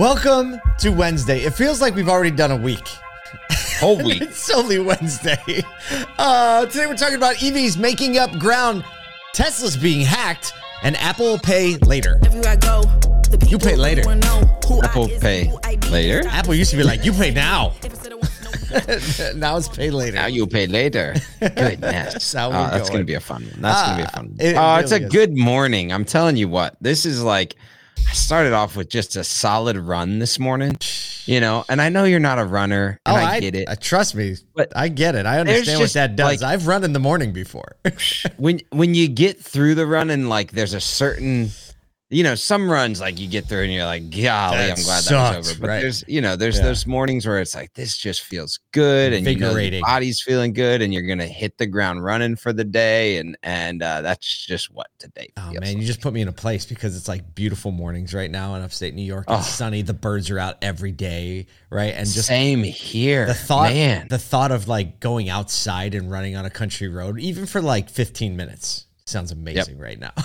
Welcome to Wednesday. It feels like we've already done a week. Whole week. it's only Wednesday. Uh, today we're talking about EVs making up ground, Tesla's being hacked, and Apple Pay later. Everywhere I go, the You pay later. who Apple is Pay who I be. later? Apple used to be like, you pay now. If instead of wanting to know now it's pay later. Now you pay later. Goodness. how Oh, that's going. going to be a fun one. That's going to be a Ah, fun one. it oh, it's a is. good morning. I'm telling you what, this is like, I started off with just a solid run this morning, you know, and I know you're not a runner, and oh, I, get it. uh, trust me, But I get it. I understand what that does. like- I've run in the morning before. when when you get through the run and like there's a certain you know some runs like you get through and you're like golly That i'm glad that was over but right. there's you know there's Yeah. those mornings where it's like this just feels good and you know, your body's feeling good and you're gonna hit the ground running for the day and and uh, that's just what today Oh man, you just put me in a place because it's like beautiful mornings right now in upstate New York. Oh. It's sunny. The birds are out every day, right? And just same here the thought, man the thought of like going outside and running on a country road, even for like 15 minutes, sounds amazing right now.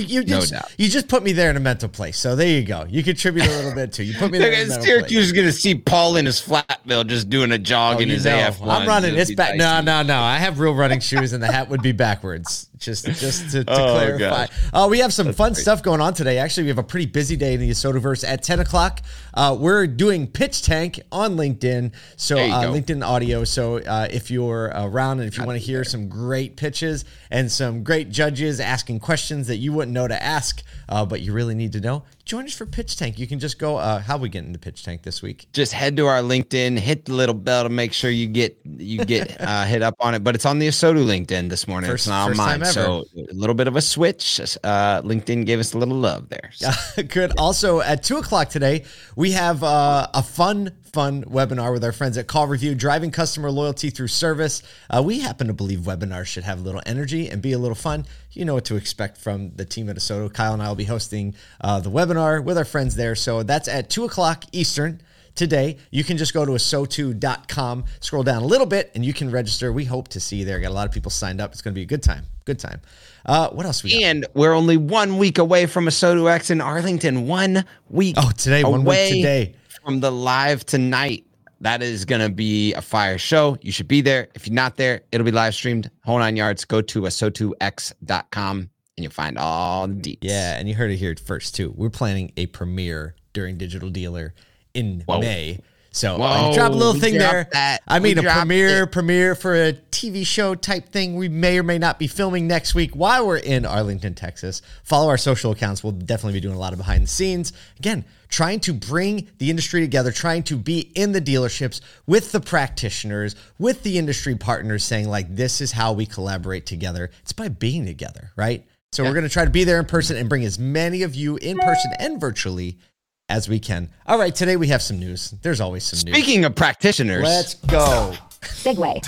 you, you No just, doubt. You just put me there in a mental place. So there you go. You contribute a little bit too. You put me there. In a mental Syracuse place. is gonna see Paul in his flat bill just doing a jog Oh, in his know, AF1. I'm running. It's back. No, no, no. I have real running shoes, and the hat would be backwards. Just, just to, to Oh, clarify. Uh, we have some fun stuff going on today. Actually, we have a pretty busy day in the Asotuverse. At 10 o'clock, uh, we're doing Pitch Tank on LinkedIn. So uh. LinkedIn audio. So uh, if you're around and if you want to hear some great pitches and some great judges asking questions that you wouldn't know to ask, uh, but you really need to know, join us for Pitch Tank. You can just go. Uh, how we get into Pitch Tank this week? just head to our LinkedIn, hit the little bell to make sure you get you get uh, hit up on it. But it's on the Asotu LinkedIn this morning. First- it's not on mine. So a little bit of a switch. Uh, LinkedIn gave us a little love there. So Good. Also, at two o'clock today, we have uh, a fun, fun webinar with our friends at CallRevu, driving customer loyalty through service. Uh, we happen to believe webinars should have a little energy and be a little fun. You know what to expect from the team at Asotu. Kyle and I will be hosting uh, the webinar with our friends there. So that's at two o'clock Eastern. Today, you can just go to asotu.com, scroll down a little bit, and you can register. We hope to see you there. Got a lot of people signed up. It's going to be a good time. Good time. Uh, what else we got? and we're only one week away from Asotu X in Arlington. One week. Oh, today, one week today. From the live tonight. That is going to be a fire show. You should be there. If you're not there, it'll be live streamed. Whole nine yards. Go to asotux.com and you'll find all the deets. Yeah, and you heard it here first too. We're planning a premiere during Digital Dealer in Whoa. May. So Whoa, uh, drop a little thing there. that. I mean, We a premiere, it. premiere for a TV show type thing. We may or may not be filming next week while we're in Arlington, Texas. Follow our social accounts. We'll definitely be doing a lot of behind the scenes. Again, trying to bring the industry together, trying to be in the dealerships with the practitioners, with the industry partners, saying like, this is how we collaborate together. It's by being together, right? So we're going to try to be there in person and bring as many of you in person and virtually as we can. All right, today we have some news. There's always some news. Speaking of practitioners, Let's go. Segue.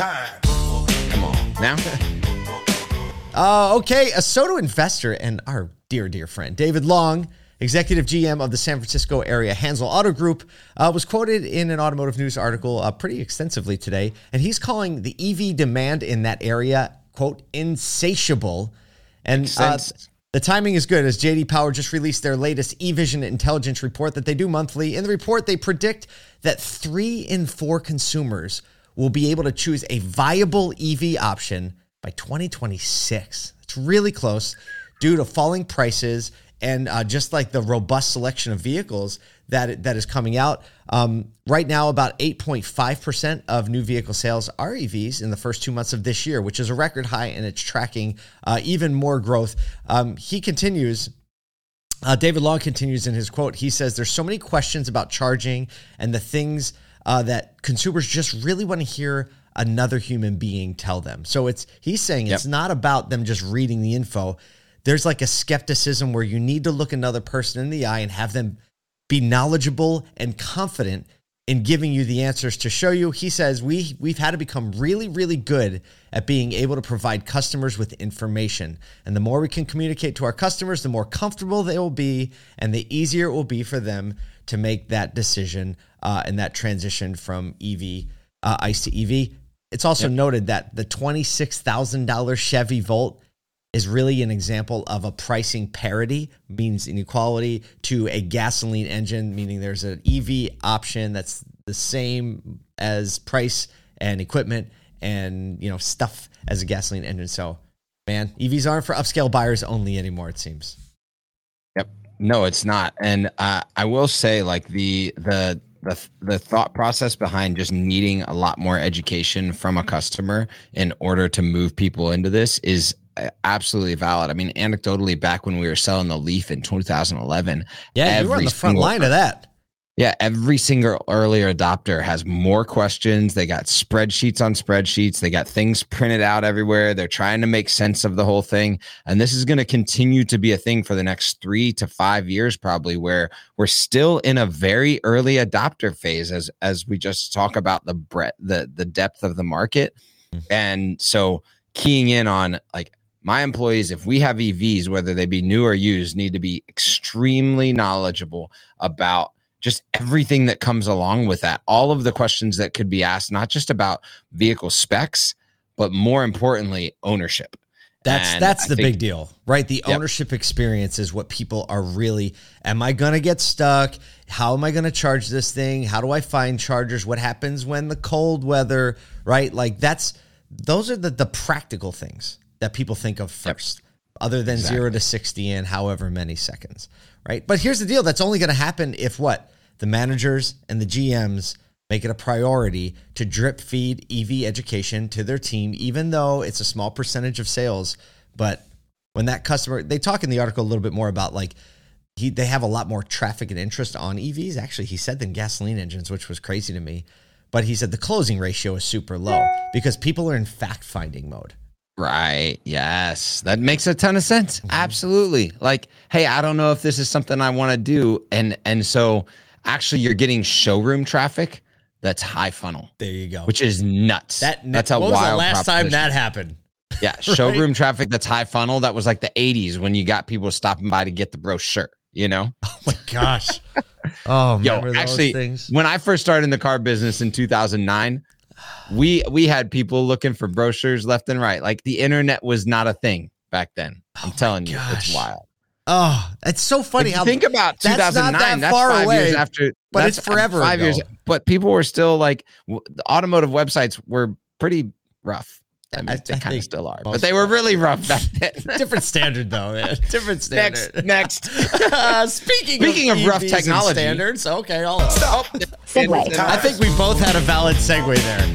come on now. Uh, okay, Asotu investor and our dear, dear friend David Long, executive GM of the San Francisco area Hansel Auto Group, uh, was quoted in an automotive news article uh, pretty extensively today, and he's calling the EV demand in that area quote insatiable. And uh, sense. The timing is good as JD Power just released their latest eVision intelligence report that they do monthly. In the report, they predict that three in four consumers will be able to choose a viable EV option by 2026. It's really close due to falling prices and uh, just like the robust selection of vehicles that that is coming out. Um, right now, about 8.5% of new vehicle sales are EVs in the first two months of this year, which is a record high, and it's tracking uh, even more growth. Um, he continues. Uh, David Long continues in his quote. He says, There's so many questions about charging and the things uh, that consumers just really want to hear another human being tell them. So it's he's saying it's not about them just reading the info. There's like a skepticism where you need to look another person in the eye and have them be knowledgeable and confident in giving you the answers to show you. He says we we've had to become really really good at being able to provide customers with information. And the more we can communicate to our customers, the more comfortable they will be and the easier it will be for them to make that decision uh, and that transition from EV uh, ICE to EV. It's also noted that the $26,000 Chevy Bolt is really an example of a pricing parity, means inequality, to a gasoline engine, meaning there's an EV option that's the same as price and equipment and you know stuff as a gasoline engine. So, man, EVs aren't for upscale buyers only anymore. It seems. Yep. No, it's not. And uh, I will say, like the the the the thought process behind just needing a lot more education from a customer in order to move people into this is absolutely valid. I mean, anecdotally, back when we were selling the Leaf in 2011, Yeah, you were on the front single- line of that. Yeah, every single early adopter has more questions. They got spreadsheets on spreadsheets. They got things printed out everywhere. They're trying to make sense of the whole thing. And this is going to continue to be a thing for the next three to five years, probably, where we're still in a very early adopter phase as as we just talk about the breadth, the the depth of the market. Hmm. And so keying in on like my employees, if we have EVs, whether they be new or used, need to be extremely knowledgeable about just everything that comes along with that. All of the questions that could be asked, not just about vehicle specs, but more importantly, ownership. That's And that's I the think- big deal, right? The Yep. ownership experience is what people are really. Am I going to get stuck? How am I going to charge this thing? How do I find chargers? What happens when the cold weather, right? Like that's those are the the practical things that people think of first, other than zero to sixty in however many seconds, right? But here's the deal: that's only going to happen if what the managers and the GMs make it a priority to drip feed EV education to their team, even though it's a small percentage of sales. But when that customer, they talk in the article a little bit more about like he, they have a lot more traffic and interest on EVs. Actually, he said than gasoline engines, which was crazy to me. But he said the closing ratio is super low because people are in fact finding mode. Right. Yes. That makes a ton of sense. Mm-hmm. Absolutely. Like, hey, I don't know if this is something I want to do. And and so actually you're getting showroom traffic that's high funnel, There you go. which is nuts. that that's a what was wild the last time that happened? Yeah, showroom traffic that's high funnel. That was like the 80s when you got people stopping by to get the brochure, you know? Oh my gosh. Oh, Yo, actually, things? when I first started in the car business in 2009, we we had people looking for brochures left and right. Like the internet was not a thing back then. I'm oh telling you, gosh. it's wild. Oh, it's so funny how think about that's not 2009, that that's far five away, years after, but it's forever Five years, but people were still like w- the automotive websites were pretty rough. I mean, I- they kind of still are, but they were really rough back then. different standard though. Man. Different next, standard. next. Uh, speaking Speaking of rough technology. standards, okay, I'll, Oh, Segue. I think we both had a valid segue there.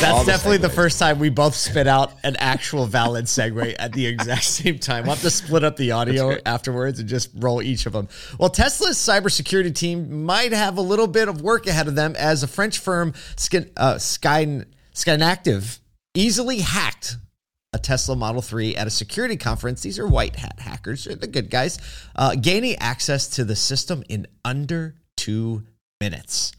That's the definitely the first time we both spit out an actual valid segue at the exact same time. We'll have to split up the audio afterwards and just roll each of them. Well, Tesla's cybersecurity team might have a little bit of work ahead of them as a French firm, Skin, uh, Sky, Synacktiv, easily hacked a Tesla Model 3 at a security conference. These are white hat hackers, they're the good guys, uh, gaining access to the system in under two minutes.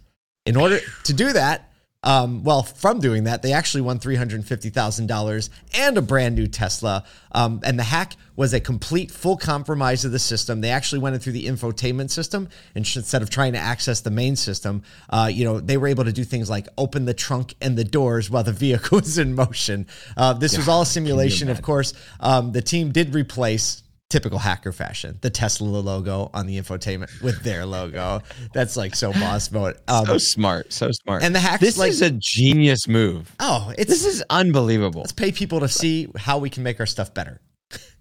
In order to do that, um, well, from doing that, they actually won $350,000 and a brand new Tesla. Um, and the hack was a complete full compromise of the system. They actually went in through the infotainment system instead of trying to access the main system, uh, you know, they were able to do things like open the trunk and the doors while the vehicle was in motion. Uh, this was all a simulation, of course. Um, the team did replace typical hacker fashion the Tesla logo on the infotainment with their logo. That's like so boss mode. Um, so smart, so smart. And the hack. This like- is a genius move. oh, it's This is unbelievable. let's pay people to see how we can make our stuff better.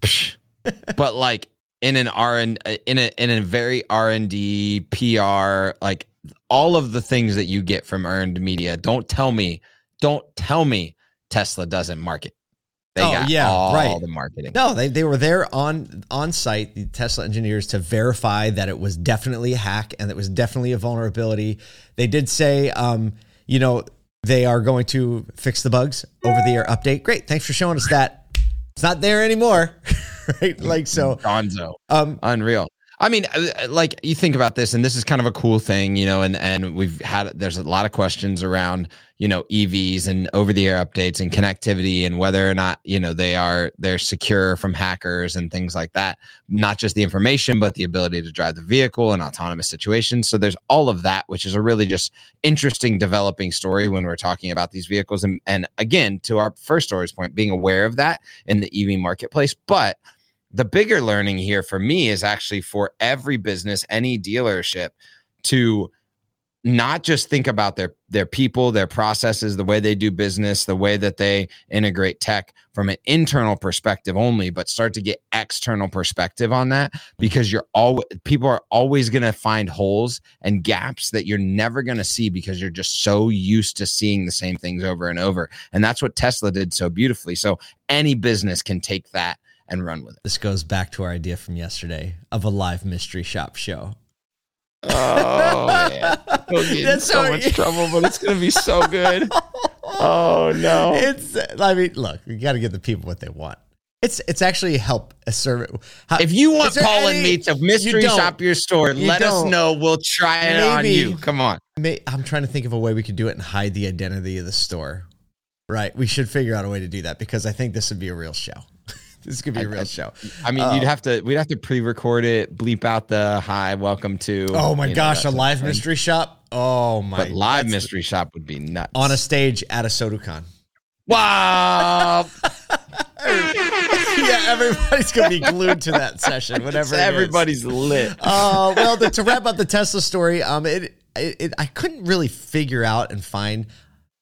but like in an R and in a in a very R and D PR, like all of the things that you get from earned media. Don't tell me, don't tell me Tesla doesn't market. They Oh, got yeah, all right. the marketing. No, they, they were there on on site, the Tesla engineers, to verify that it was definitely a hack and it was definitely a vulnerability. They did say, um, you know, they are going to fix the bugs over the air update. Great, thanks for showing us that. It's not there anymore, right? Like so. Gonzo. Um, Unreal. I mean, uh, like you think about this, and this is kind of a cool thing, you know, and and we've had there's a lot of questions around, you know, EVs and over the air updates and connectivity and whether or not you know they are they're secure from hackers and things like that. Not just the information, but the ability to drive the vehicle in autonomous situations. So there's all of that, which is a really just interesting developing story when we're talking about these vehicles. And and again, to our first story's point, being aware of that in the EV marketplace, but the bigger learning here for me is actually for every business, any dealership to not just think about their their people, their processes, the way they do business, the way that they integrate tech from an internal perspective only, but start to get external perspective on that because you're all people are always going to find holes and gaps that you're never going to see because you're just so used to seeing the same things over and over. And that's what Tesla did so beautifully. So any business can take that and run with it. This goes back to our idea from yesterday of a live mystery shop show. Oh, yeah. We'll get in That's so how- much trouble, but it's going to be so good. Oh, no. It's I mean, look, you got to give the people what they want. It's it's actually help a service. If you want Is there Paul and me to mystery you shop your store, You let us don't. know. We'll try it on Maybe. you. Come on. May, I'm trying to think of a way we could do it and hide the identity of the store. Right, we should figure out a way to do that because I think this would be a real show. This could be a real show. I mean, you'd have to, we'd have to pre record it, bleep out the hi, welcome to. Oh my you know, gosh, a live mystery shop. Oh my! But live mystery shop would be nuts. on a stage at Asotucon. wow. yeah, everybody's gonna be glued to that session. Whatever. it is. Everybody's lit. Uh, well, the, to wrap up the Tesla story, um, it, it, it I couldn't really figure out and find,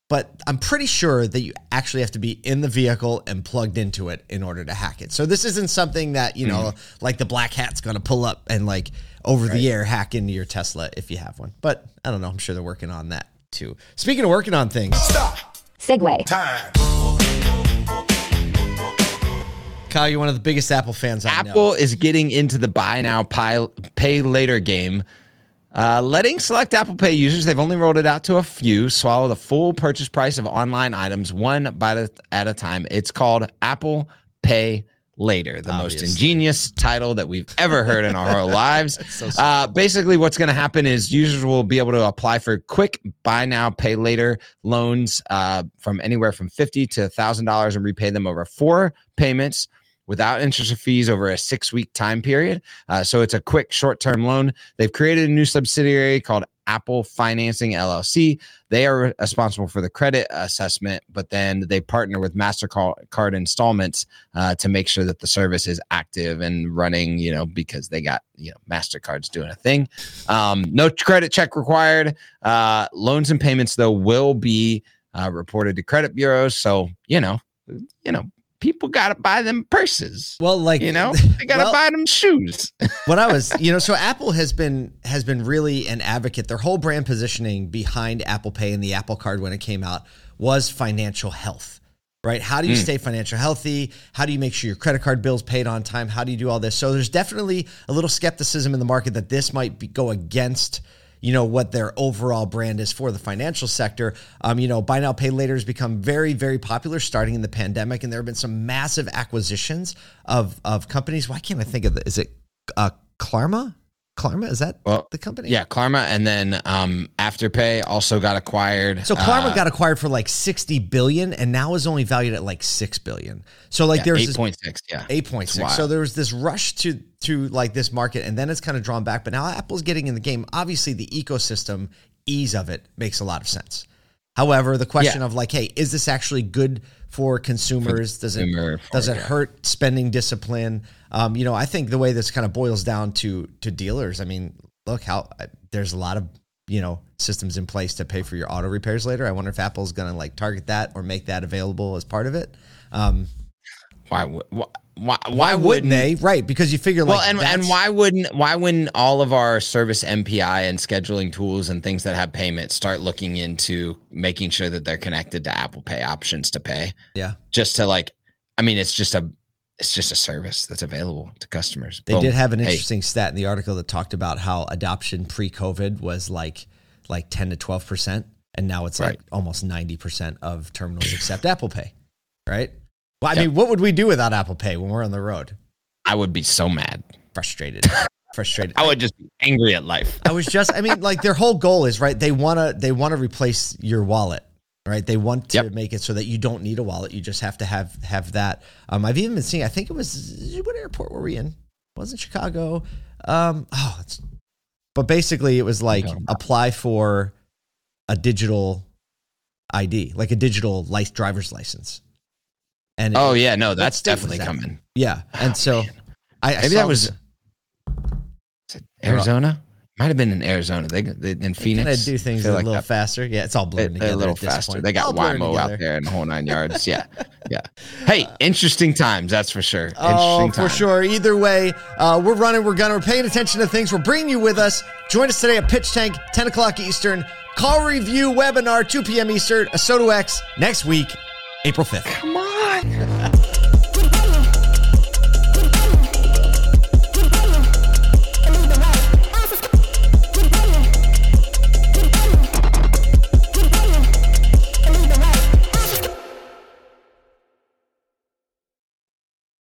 but I'm pretty sure that you actually have to be in the vehicle and plugged into it in order to hack it. So this isn't something that you know, mm-hmm. like the black hat's going to pull up and like over the air hack into your Tesla if you have one. But I don't know. I'm sure they're working on that too. Speaking of working on things, Segue. Time. Kyle, you're one of the biggest Apple fans I know. Apple is getting into the buy now, pay, pay later game. Uh, letting select Apple Pay users, they've only rolled it out to a few, swallow the full purchase price of online items one bite at a time. It's called Apple Pay Later, the most ingenious title that we've ever heard in our whole lives. uh, basically, what's going to happen is users will be able to apply for quick buy now, pay later loans uh, from anywhere from fifty to thousand dollars and repay them over four payments without interest or fees over a six week time period. Uh, so it's a quick short term loan. They've created a new subsidiary called Apple Financing LLC. They are responsible for the credit assessment, but then they partner with MasterCard installments uh, to make sure that the service is active and running, you know, because they got, you know, MasterCard's doing a thing. Um, no credit check required. Uh, loans and payments, though, will be uh, reported to credit bureaus. So, you know, you know, people got to buy them purses. Well, like You know, they got to well, buy them shoes. what I was, you know, so Apple has been has been really an advocate. Their whole brand positioning behind Apple Pay and the Apple Card when it came out was financial health. Right? How do you hmm. stay financial healthy? How do you make sure your credit card bills paid on time? How do you do all this? So there's definitely a little skepticism in the market that this might be, go against you know what their overall brand is for the financial sector. Um, you know, buy now pay later has become very very popular starting in the pandemic, and there have been some massive acquisitions of of companies. Why can't I think of the? Is it uh, Klarna? Klarna is that Well, the company? yeah, Klarna, and then um, Afterpay also got acquired. So Klarna Uh, got acquired for like sixty billion, and now is only valued at like six billion. So like yeah, there's eight point six. Yeah, eight point six. So there was this rush to to like this market, and then it's kind of drawn back. But now Apple's getting in the game. Obviously, the ecosystem ease of it makes a lot of sense. However, the question Yeah. of like, hey, is this actually good for consumers? Does it consumer, does it yeah. hurt spending discipline? Um, you know, I think the way this kind of boils down to to dealers. I mean, look how uh, there's a lot of you know systems in place to pay for your auto repairs later. I wonder if Apple's going to like target that or make that available as part of it. Um, why? would- Why? Why, why, why wouldn't they? Right, because you figure like Well, and, and why wouldn't why wouldn't all of our service MPI and scheduling tools and things that have payments start looking into making sure that they're connected to Apple Pay options to pay? Yeah, Just to like, I mean, it's just a it's just a service that's available to customers. they Boom. did have an Hey, interesting stat in the article that talked about how adoption pre-COVID was like like ten to twelve percent, and now it's like almost ninety percent of terminals accept Apple Pay. Right. Well, I Yep. mean, what would we do without Apple Pay when we're on the road? I would be so mad. Frustrated. frustrated. I would just be angry at life. I was just I mean like their whole goal is right they want to they want to replace your wallet right? They want to Yep. make it so that you don't need a wallet. You just have to have have that. Um I've even been seeing I think it was what airport were we in? Wasn't Chicago? Um oh it's but basically it was like apply for a digital ID like a digital life driver's license. And it- Oh yeah, no, that's definitely that? coming. yeah and so I, I Maybe that was it Arizona. Might have been in Arizona. They, they in Phoenix. Of do things a like little that- faster. Yeah, it's all they- together. a little at this faster. point. They got blurring out there in the whole nine yards. Yeah, yeah. Hey, interesting times. That's for sure. Oh, Interesting for sure. Either way, uh, we're running, we're gunning, we're paying attention to things. We're bringing you with us. Join us today at Pitch Tank, 10 o'clock Eastern. CallRevu webinar, 2 p.m. Eastern. Asotu X next week, April 5th. Come on.